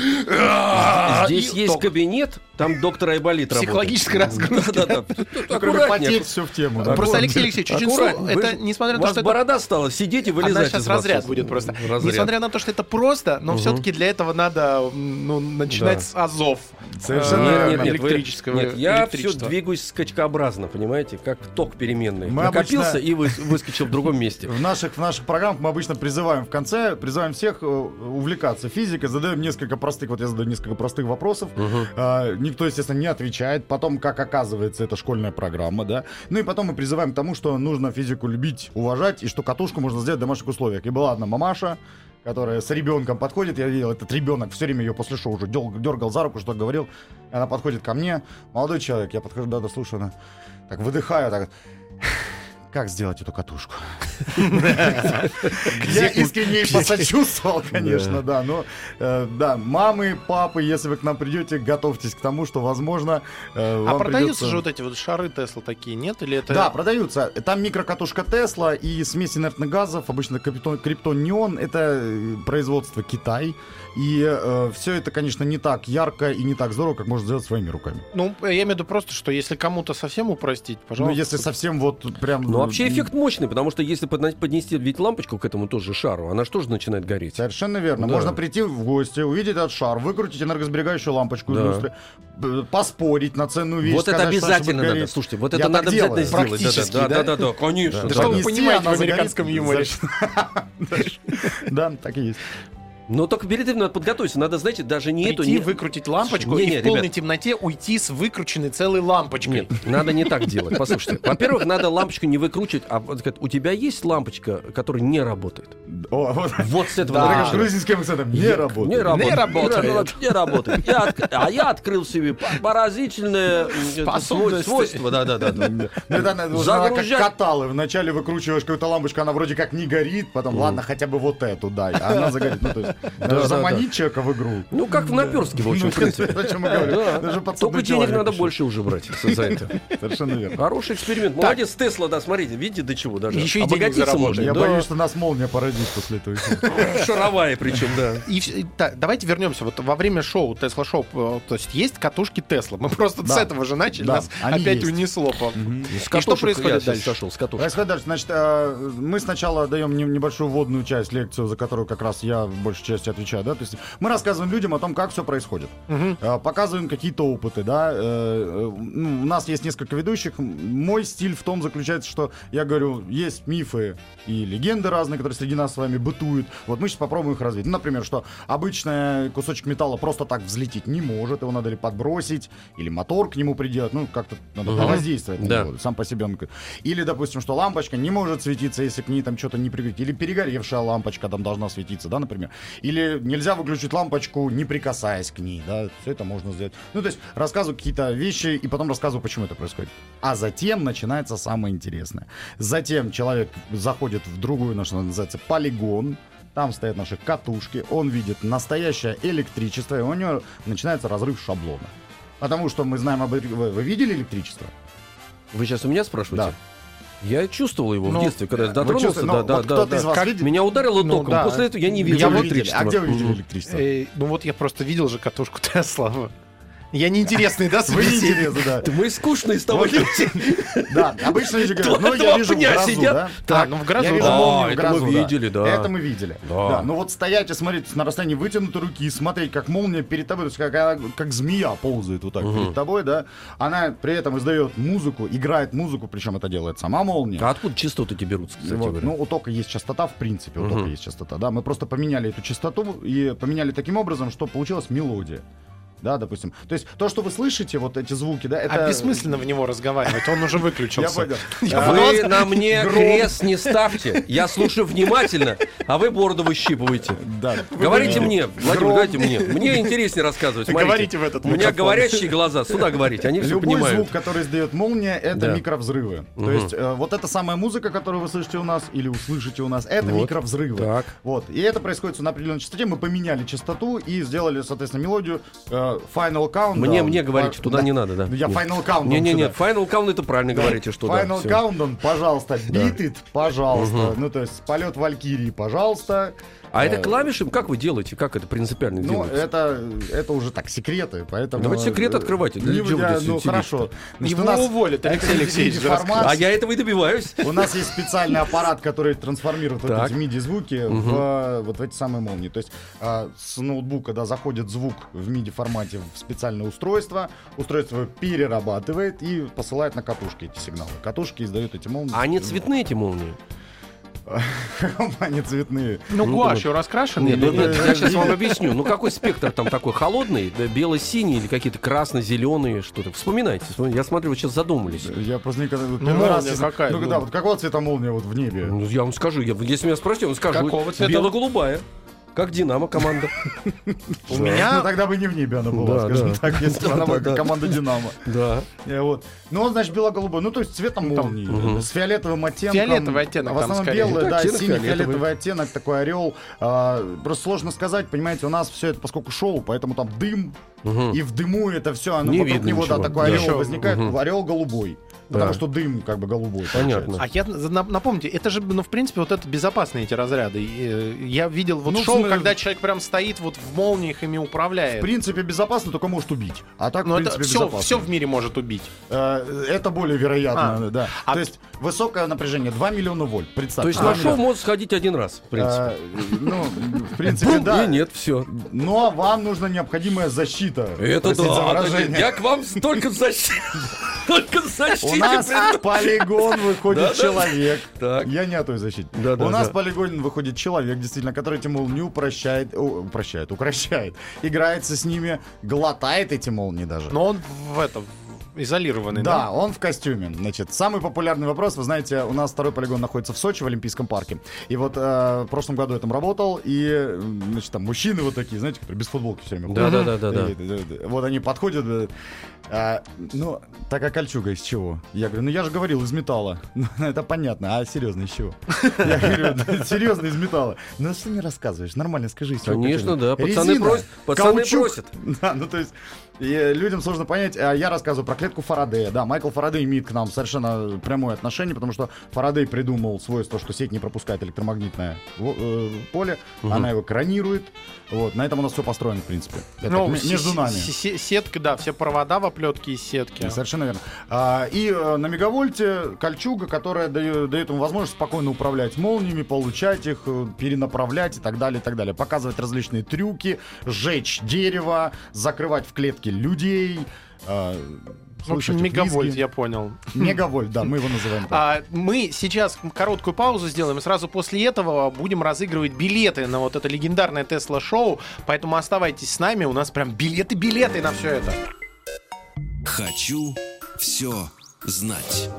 Здесь есть ток. кабинет, там доктор Айболит работает. Психологическая разгрузка. Аккуратнее. потеть, все в тему. да. Просто. Алексей Алексеевич, очень Это несмотря на У то, вас что это борода стала, сидеть и вылезать Она сейчас вас разряд будет просто. Разряд. Несмотря на то, что это просто, но все-таки для этого надо ну, начинать Да. с азов. Совершенно Э, Нет, нет, нет, вы- электрического. нет, я все двигаюсь скачкообразно, понимаете, как ток переменный. Мы Накопился обычно- и вы- выскочил в другом месте. В наших, в наших программах мы обычно призываем в конце, призываем всех э, увлекаться физикой, задаем несколько простых, вот я задаю несколько простых вопросов. А, никто, естественно, не отвечает. Потом, как оказывается, это школьная программа, да. Ну и потом мы призываем к тому, что нужно физику любить, уважать, и что катушку можно сделать в домашних условиях. И была одна мамаша, которая с ребенком подходит, я видел, этот ребенок все время ее после шоу уже дергал за руку, что говорил. Она подходит ко мне, молодой человек, я подхожу, да-да, слушаю, она так выдыхаю, так как сделать эту катушку? Я искренне посочувствовал, конечно, да. Но, э, да, мамы, папы, если вы к нам придете, готовьтесь к тому, что, возможно, э, А продаются же вот эти вот шары Тесла такие, нет? Или это... Да, продаются. Там микрокатушка Тесла и смесь инертных газов, обычно криптон, криптон неон, это э, производство Китай. И все это, конечно, не так ярко и не так здорово, как можно сделать своими руками. Ну, я имею в виду просто, что если кому-то совсем упростить, Ну, пожалуйста. если совсем вот прям... Ну, вообще эффект мощный, потому что если поднести ведь лампочку к этому тоже шару, она же тоже начинает гореть. Совершенно верно. Да. Можно прийти в гости, увидеть этот шар, выкрутить энергосберегающую лампочку из Да. люстры, б- поспорить на ценную вещь. Вот это сказать, она обязательно надо. гореть. Слушайте, вот Я это так надо обязательно делаю. сделать. Практически, да, да? да, да, да, конечно. Да да. что вы Поднести, понимаете в американском юморе? Да, так и есть. Но только перед этим надо подготовиться. Надо, знаете, даже не эту... Прийти, не- выкрутить лампочку Не, и не, в полной ребят. темноте уйти с выкрученной целой лампочкой. Нет, надо не так делать. Послушайте, во-первых, надо лампочку не выкручивать, а вот сказать, у тебя есть лампочка, которая не работает. О, вот. Вот с этого Да, грузинским акцентом. Не работает. Не работает. Не работает. Не работает. Я отк- А я открыл себе по- поразительное свойство. Да, да, да. да. Ну, Загружать. каталы. Вначале выкручиваешь какую-то лампочку, она вроде как не горит, потом, ладно, хотя бы вот эту дай. А она загорит. Ну, то есть, надо да, заманить человека в игру. Ну, как в наперстке, в общем, в принципе. Даже Только денег надо больше уже брать за это. Совершенно верно. Хороший эксперимент. Молодец, Тесла, да, смотрите, видите, до чего даже. Еще и денег Обогатиться заработали. можно. Я боюсь, что нас молния породит после этого. Шаровая причем, да. И, давайте вернемся. Вот во время шоу, Тесла шоу, э, то есть есть катушки Тесла. Мы просто с этого же начали, Да, нас они опять унесло. С И что происходит дальше? Сошел с катушек. Происходит дальше. Значит, э, мы сначала даем не- небольшую вводную часть, лекцию, за которую как раз я в большей части отвечаю, да, то есть мы рассказываем людям о том, как все происходит. Э, Показываем какие-то опыты, да. э, э, ну, у нас есть несколько ведущих. Мой стиль в том заключается, что я говорю, есть мифы и легенды разные, которые среди нас с вами бытуют. Вот мы сейчас попробуем их развить. Ну, например, что обычный кусочек металла просто так взлететь не может, его надо ли подбросить, или мотор к нему приделать, ну, как-то надо Мгм. воздействовать Да. него, сам по себе он... Или, допустим, что лампочка не может светиться, если к ней там что-то не прикрыть. Или перегоревшая лампочка там должна светиться, да, например. Или нельзя выключить лампочку, не прикасаясь к ней, да, все это можно сделать. Ну, то есть рассказываю какие-то вещи и потом рассказываю, почему это происходит. А затем начинается самое интересное. Затем человек заходит в другую, на что называется, полигон, там стоят наши катушки, он видит настоящее электричество, и у него начинается разрыв шаблона. Потому что мы знаем об... Вы, видели электричество? Вы сейчас у меня спрашиваете? Я чувствовал его Ну, в детстве, когда я дотронулся. Да, ну, да, вот да, да. из вас Как видел? Меня ударило Ну, током. да. После этого я не видел вы видели? электричества. А где вы видели электричество? Э, ну вот я просто видел же катушку Тесла. Я неинтересный, да, Вы собеседник? интересны, да. Мы скучные с тобой люди. Да, обычно люди говорят, ну я вижу в грозу, да? Так, ну в грозу, Я вижу молнию А, в это мы грозу, видели, да. Это мы видели. Да. Да. Ну вот стоять и смотреть на расстоянии вытянутой руки, смотреть, как молния перед тобой, то есть как, она- как змея ползает вот так перед тобой, да. Она при этом издает музыку, играет музыку, причем это делает сама молния. А откуда частоты эти берутся, кстати Вот. говоря? Ну, у тока есть частота, в принципе, у тока есть частота, да. Мы просто поменяли эту частоту и поменяли таким образом, что получилась мелодия. Да, допустим. То есть то, что вы слышите, вот эти звуки, да, это... А бессмысленно в него разговаривать, он уже Я выключился. понял. Я Вы на мне крест не ставьте. Я слушаю внимательно, а вы бороду выщипываете. Да. Говорите мне, Владимир, говорите мне. Мне интереснее рассказывать. Говорите в этот У меня говорящие глаза. Сюда говорите, они все Любой понимают. звук, который издает молния, это микровзрывы. То есть э, вот эта самая музыка, которую вы слышите у нас или услышите у нас, это микровзрывы. Так. Вот. И это происходит на определенной частоте. Мы поменяли частоту и сделали, соответственно, мелодию э, Final Countdown. Мне, мне говорите, туда да. не надо, да. Я. Final Countdown Не-не-не, сюда. Final Count это правильно говорите, что да. Final всё. Countdown, пожалуйста. Beat it, пожалуйста. Ну, то есть полет Валькирии, пожалуйста. А это Э, клавиши, как вы делаете? Как это принципиально Ну, делается? это, это уже так, секреты, поэтому... Давайте секрет э, открывайте. Для вы я- здесь Ну, хорошо. Значит, Его нас- уволят, Алексей Алексеевич. А я этого и добиваюсь. У нас есть специальный аппарат, который трансформирует вот эти MIDI-звуки в, э, вот в эти самые молнии. То есть а, с ноутбука да, заходит звук в MIDI-формате в специальное устройство. Устройство перерабатывает и посылает на катушки эти сигналы. Катушки издают эти молнии. А они цветные эти молнии? Они цветные. Ну, Ну, гуашью раскрашен? Нет, ну, я сейчас вам объясню. Ну какой спектр там такой холодный, да, бело-синий или какие-то красно-зеленые что-то? Вспоминайте. Я смотрю, вы сейчас задумались. Я просто никогда... Ну, раз какая, Ну, ну. да, вот какого цвета молния вот в небе? Ну, я вам скажу, я- если меня спросите, я вам скажу. Какого цвета? Бело-голубая. Как Динамо команда. У Ну, меня... тогда бы не в небе она была, скажем так, если бы она была команда Динамо. Да. Э, Вот. Ну, он, значит, бело-голубой. Ну, то есть цветом Там. С фиолетовым оттенком. Фиолетовый оттенок В основном белый, Да, да, оттенок синий фиолетовый. оттенок, такой орел. А, просто сложно сказать, понимаете, у нас все это, поскольку шоу, поэтому там дым, и в дыму это все, оно Не вокруг него, да, такой орел возникает, орел голубой. Потому Да. что дым как бы голубой. Понятно. А я на- напомните, это же, ну, в принципе, вот это безопасные эти разряды. Э, Я видел вот Ну, в шоу, смысле- когда человек прям стоит вот в молниях ими В управляет. принципе, безопасно, только может убить. А так, Но в это принципе, все, безопасно. все в мире может убить. Э, Это более вероятно, А. да. А- То есть высокое напряжение, 2 миллиона вольт, представьте. То есть 2 на шоу можно сходить один раз, в принципе. А, Ну, в принципе, да. и нет, все. Но вам нужна необходимая защита. Это да. Я к вам в. Только в защите. У нас в полигон выходит человек. Так. Я не о той защите. У нас в полигоне выходит человек, действительно, который эти молнии упрощает, упрощает, укращает, играется с ними, глотает эти молнии даже. Но он в это в- изолированный, Да, да? он в костюме. Значит, самый популярный вопрос, вы знаете, у нас второй полигон находится в Сочи, в Олимпийском парке. И вот э, в прошлом году я там работал, и, значит, там мужчины вот такие, знаете, которые без футболки все время Да, ходят. да, да, да, да. Вот они подходят, э, а, ну, такая кольчуга из чего? Я говорю, ну я же говорил, из металла. Ну, Это понятно, а серьезно, из чего? Я говорю, «Да, серьезно, из металла. Ну что не рассказываешь? Нормально скажи, из чего Конечно, кольчуга?» да. Пацаны просят. Пацаны просят. Да, ну то есть и, людям сложно понять. А я рассказываю про клетку Фарадея. Да, Майкл Фарадей имеет к нам совершенно прямое отношение, потому что Фарадей придумал свойство, что сеть не пропускает электромагнитное э, поле, она его кранирует. Вот, на этом у нас все построено, в принципе. Это Ну, между нами. се- се- Сетка, да, все провода в оплетке из сетки. Совершенно верно. А, и э, на мегавольте кольчуга, которая дает, дает ему возможность спокойно управлять молниями, получать их, э, перенаправлять и так далее, и так далее. Показывать различные трюки, сжечь дерево, закрывать в клетке людей. э, В общем, мегавольт, я понял. Мегавольт, да, мы его называем так. А, мы сейчас короткую паузу сделаем, и сразу после этого будем разыгрывать билеты на вот это легендарное Тесла-шоу. Поэтому оставайтесь с нами, у нас прям билеты-билеты на все это. Хочу все знать.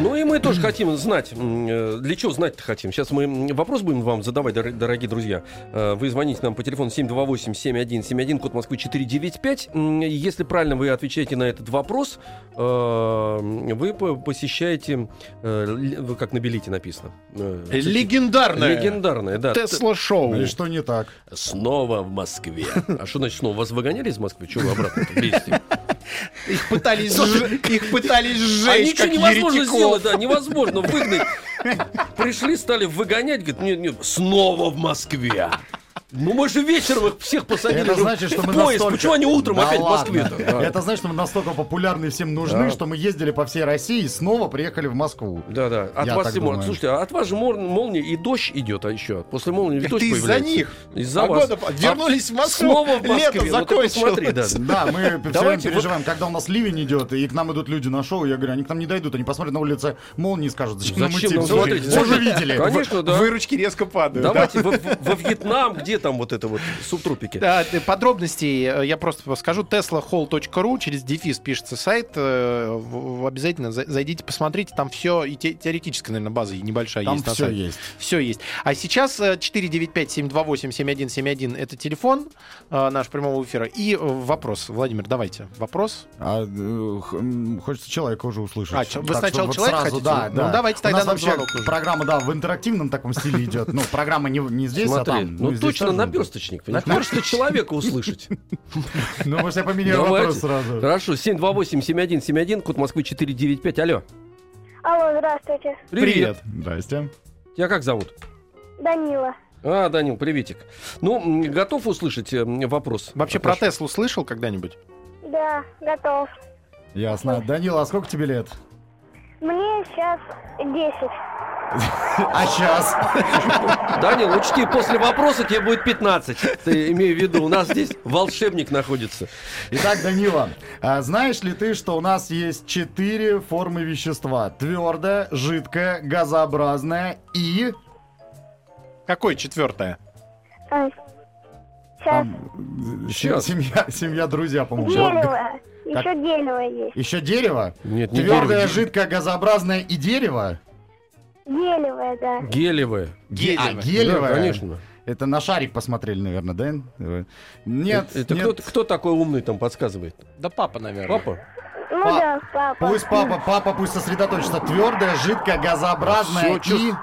Ну и мы тоже хотим знать. э, Для чего знать-то хотим? Сейчас мы вопрос будем вам задавать, дор- дорогие друзья. Э, Вы звоните нам по телефону 728-7171, код Москвы 495. М, Если правильно вы отвечаете на этот вопрос, э, вы по- посещаете, как на билете написано. Легендарное Легендарное, да. Тесла-шоу. Ну И что не так? Снова в Москве. А что значит снова? Вас выгоняли из Москвы? Чего вы обратно? Их пытались, их пытались А сжечь, ничего как невозможно сделать, да, невозможно выгнать. Пришли, стали выгонять, говорят, нет, нет, снова в Москве. Ну мы же вечером их всех посадили Это же значит, что в мы поезд. настолько... Почему они утром Да опять в ладно. Москве-то? А. Это значит, что мы настолько популярны и всем нужны, Да. что мы ездили по всей России и снова приехали в Москву. Да, да. От Я вас так и мол- думаю. Слушайте, а от вас же мор- молния и дождь идет, а еще. После молнии Это дождь из-за них. Из-за вас. Погода по- Вернулись в Москву. Снова в Москве. Лето Ну закончилось. посмотри, да. Да, мы все время Давайте переживаем, когда у нас ливень идет, и к нам идут люди на шоу, я говорю, они к нам не дойдут, они посмотрят на улице молнии и скажут, зачем, Зачем идти? нам Всё, смотреть? Все же видели. Конечно, да. Выручки резко падают. да. Давайте во Вьетнам, где там вот это вот субтропики. Да, э, подробностей э, я просто скажу. teslahall.ru, через дефис пишется сайт. э, Обязательно за- зайдите, посмотрите. Там все, и те- теоретическая, наверное, база небольшая Там есть на все сайте. есть. Все есть. А сейчас э, 495-728-7171 это телефон наш прямого эфира. И вопрос. Владимир, давайте. Вопрос. А, хочется человека уже услышать. А, вы Так сначала вот человека сразу, хотите? Да, Ну, да. давайте У тогда нам вообще звонок программа, да, в интерактивном таком стиле идет. Ну, программа не, не здесь, а Смотри, там. ну здесь точно наперсточник. понимаешь? Хочется человека услышать. Ну, может, я поменяю вопрос сразу. Хорошо, 728-7171, код Москвы 495. Алло. Алло, здравствуйте. Привет. Здрасте. Тебя как зовут? Данила. А, Данил, приветик. Ну, готов услышать э, вопрос? Вообще про Теслу слышал когда-нибудь? Да, готов. Ясно. Данила, а сколько тебе лет? Мне сейчас 10. А сейчас? Данил, учти, после вопроса тебе будет 15. Ты имею в виду, у нас здесь волшебник находится. Итак, Данила, а знаешь ли ты, что у нас есть четыре формы вещества? Твердое, жидкое, газообразное и... Какое четвертое? А, сейчас. Семья, семья, друзья, по-моему. Дерево. Еще дерево есть. Еще дерево? Нет, не Твердое, дерево, жидкое, газообразное и дерево? Дерево, да. Гелевое. Ге- А, гелевое? Да, конечно. Это на шарик посмотрели, наверное, да? Нет, Это нет. кто, кто такой умный там подсказывает? Да папа, наверное. Папа? Ну Па- да, папа. Пусть папа, папа пусть сосредоточится. Твердое, жидкое, газообразное Всё, и... чё-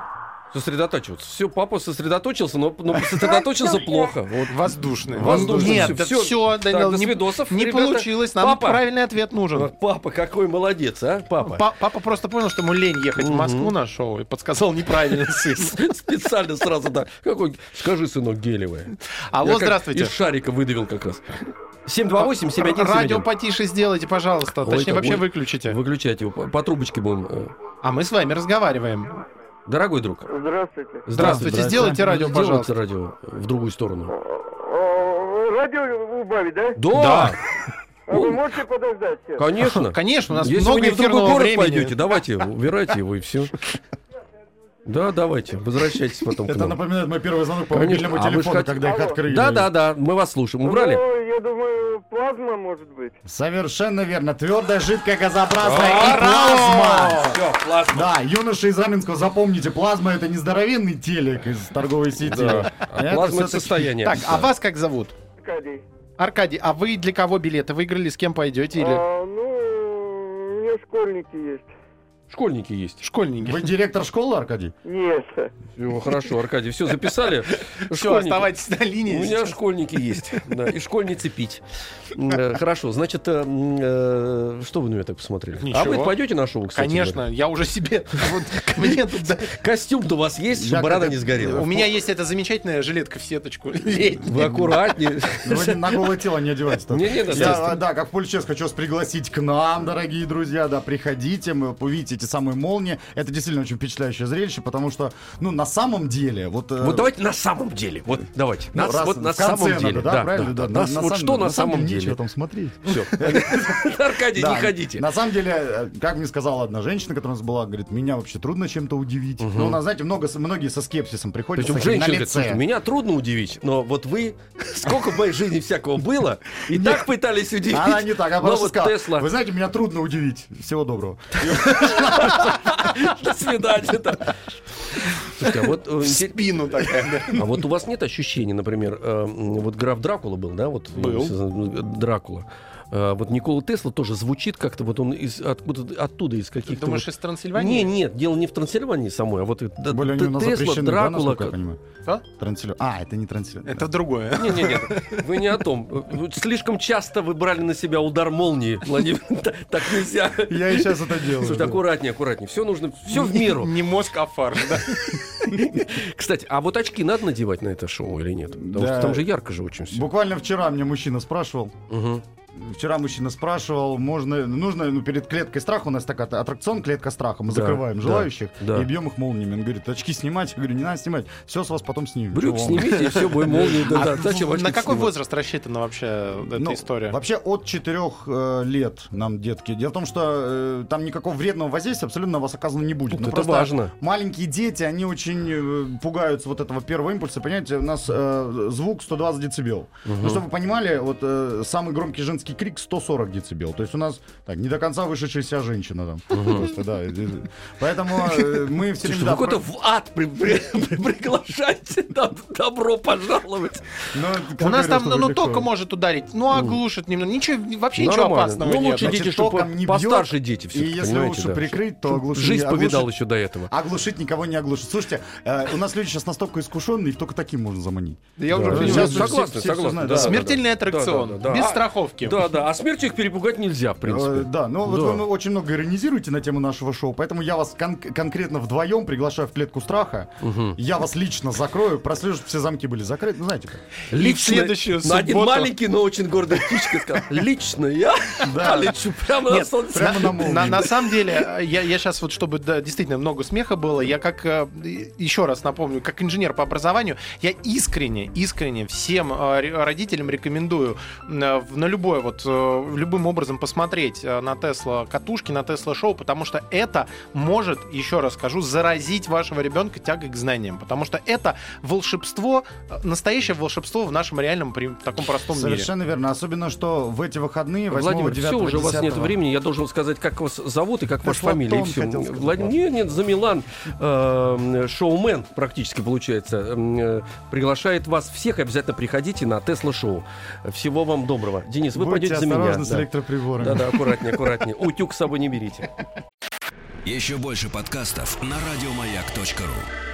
Сосредотачиваться. Все, папа сосредоточился, но, но сосредоточился плохо. Вот. Воздушный. Воздушный, Нет, все, Так, Данил, до не, свидосов, не ребята. получилось. Нам Папа. правильный ответ нужен. Вот Папа какой молодец, а, папа. Па- папа просто понял, что ему лень ехать в Мгм. Москву на шоу и подсказал неправильный сын. Специально сразу, да. Какой, скажи, сынок, гелевое. Алло, здравствуйте. Из шарика выдавил как раз. 728-7171. Радио потише сделайте, пожалуйста. Ой, Точнее, так, вообще выключите. Выключайте его, по, по трубочке будем. А мы с вами разговариваем. Дорогой друг. Здравствуйте. Здравствуйте, Здравствуйте. сделайте радио, Сделайте пожалуйста. радио в другую сторону. О, Радио убавить, да? Да, А вы можете подождать конечно. Конечно, у нас Если много вы не в другой город времени. пойдете, давайте, убирайте его и все. Да, давайте, возвращайтесь потом Это напоминает мой первый звонок по Конечно. мобильному А телефону, когда их открыли. Да, да, да, мы вас слушаем. Убрали? Ну, я думаю, плазма может быть. Совершенно верно. Твердое, жидкое, газообразное и плазма. Все, плазма. Да, юноши из Раменского, запомните, плазма это не здоровенный телек из торговой сети. Да. А плазма это состояние. Так, а вас как зовут? Аркадий. Аркадий, а вы для кого билеты выиграли? С кем пойдете? Или А, ну, у меня школьники есть. Школьники есть. школьники? Вы директор школы, Аркадий? Нет. Всё, хорошо, Аркадий, все записали. Все, оставайтесь на У линии. меня сейчас. школьники есть, да, и школьницы пить. Э, Хорошо, значит, э, э, что вы на меня так посмотрели? А вы пойдете на шоу, кстати? Конечно, я уже себе... вот мне тут, да, говоря? Костюм-то у вас есть, чтобы борода не сгорела? У меня есть эта замечательная жилетка в сеточку летняя. Вы аккуратнее. Ну, Вы на голое тело не одевайтесь. Не, не, да, да, как в Пульчес хочу вас пригласить к нам, дорогие друзья, да, приходите, мы увидите эти самые молнии. Это действительно очень впечатляющее зрелище, потому что, ну, на самом деле, вот... э, Вот давайте на самом деле. Вот давайте. ну, Нас- раз вот на самом надо, деле. да, правильно, да. Нас- На Вот самом- что на самом нечего деле. там смотреть. Все. Аркадий, Да, не ходите. На самом деле, э, как мне сказала одна женщина, которая у нас была, говорит, меня вообще трудно чем-то удивить. Ну, у нас, знаете, много, многие со скепсисом приходят. Причем женщина на говорит, меня трудно удивить, но вот вы, сколько в моей жизни всякого было, и так пытались удивить. Она не так, а Но просто сказала, вы знаете, меня трудно удивить. Всего доброго. до свидания. да. Слушайте, а вот, э, спину такая, а вот у вас нет ощущения, например, э, вот граф Дракула был, да, вот Был. э, Дракула. А, вот Никола Тесла тоже звучит как-то, вот он из, откуда, оттуда, из Ты каких-то... думаешь, вот- из Трансильвании? Не, нет, дело не в Трансильвании самой, а вот более нас Тесла, да, Дракула... насколько я понимаю? А? Трансильвания. А, это не Трансильвания. Это другое. Не, не, нет, вы не о том. Слишком часто вы брали на себя удар молнии, Владимир. Т- Так нельзя. Я и сейчас это делаю. Слушайте, аккуратнее, аккуратнее. Все нужно, все в меру. Не мозг, а фарш, да? Кстати, а вот очки надо надевать на это шоу или нет? Потому Да. что там же ярко же очень все. Буквально вчера мне мужчина спрашивал, Вчера мужчина спрашивал, можно, нужно, ну, перед клеткой страха, у нас такая аттракцион клетка страха, мы Да, закрываем желающих да. и бьем их молниями. Он говорит, очки снимать? Я говорю, не надо снимать, все с вас потом снимем. Чего вам? снимите, и все, будем молнии. Да, да. А Зачем На какой возраст рассчитана вообще эта Ну, история? Вообще от 4 лет нам детки. Дело в том, что э, там никакого вредного воздействия абсолютно на вас оказано не будет. Ну, это важно. Маленькие дети, они очень э, пугаются вот этого первого импульса. Понимаете, у нас э, звук 120 децибел. Ну, чтобы вы понимали, вот э, самый громкий женский крик 140 децибел. То есть у нас так, не до конца вышедшая себя женщина там. Просто, да. Поэтому э, мы все время... вы какой-то в ад при- при- при- приглашаете. Доб- Добро пожаловать. Ну, У нас там, ну, только может ударить, ну, оглушит немного. Ничего, вообще ничего опасного Ну, нет. лучше Значит, дети, чтобы постарше дети И все если уши прикрыть, то оглушить. Жизнь повидал еще до этого. Оглушить никого не оглушит. Слушайте, э, у нас люди сейчас настолько искушенные, их только таким можно заманить. Я Да, уже согласен, согласен. Смертельный да. аттракцион, Да, да, да. без А- страховки. Да, да, а смертью их перепугать нельзя, в Э, принципе. Да, ну вот вы очень много иронизируете на тему нашего шоу, поэтому я вас кон- конкретно вдвоем приглашаю в клетку страха. Я вас лично закрою, прослежу, чтобы все замки были закрыты. Ну, знаете как. В следующую на один маленький, но очень гордый птичка сказал, лично я полечу прямо на солнце. на самом деле, я, сейчас вот, чтобы действительно много смеха было, я как, э, еще раз напомню, как инженер по образованию, я искренне, искренне всем э, родителям рекомендую э, в- на любое, вот, э, любым образом посмотреть э, на Тесла катушки, на Тесла шоу, потому что это может, еще раз скажу, заразить вашего ребенка тягой к знаниям, потому что это волшебство, э, настоящее волшебство в нашем реальном, при- таком простом мире. Совершенно верно. Особенно, что в эти выходные, 8 Владимир, 9 все, уже у вас 10 нет времени. Я должен сказать, как вас зовут и как ваша фамилия. И все. Владимир, нет, нет, за Милан э, шоумен практически получается. э, приглашает вас всех. Обязательно приходите на Тесла шоу. Всего вам доброго. Денис, вы пойдете за меня. осторожны с Да. электроприборами. Да-да, аккуратнее, аккуратнее. Утюг с собой не берите. Еще больше подкастов на радиомаяк.ру.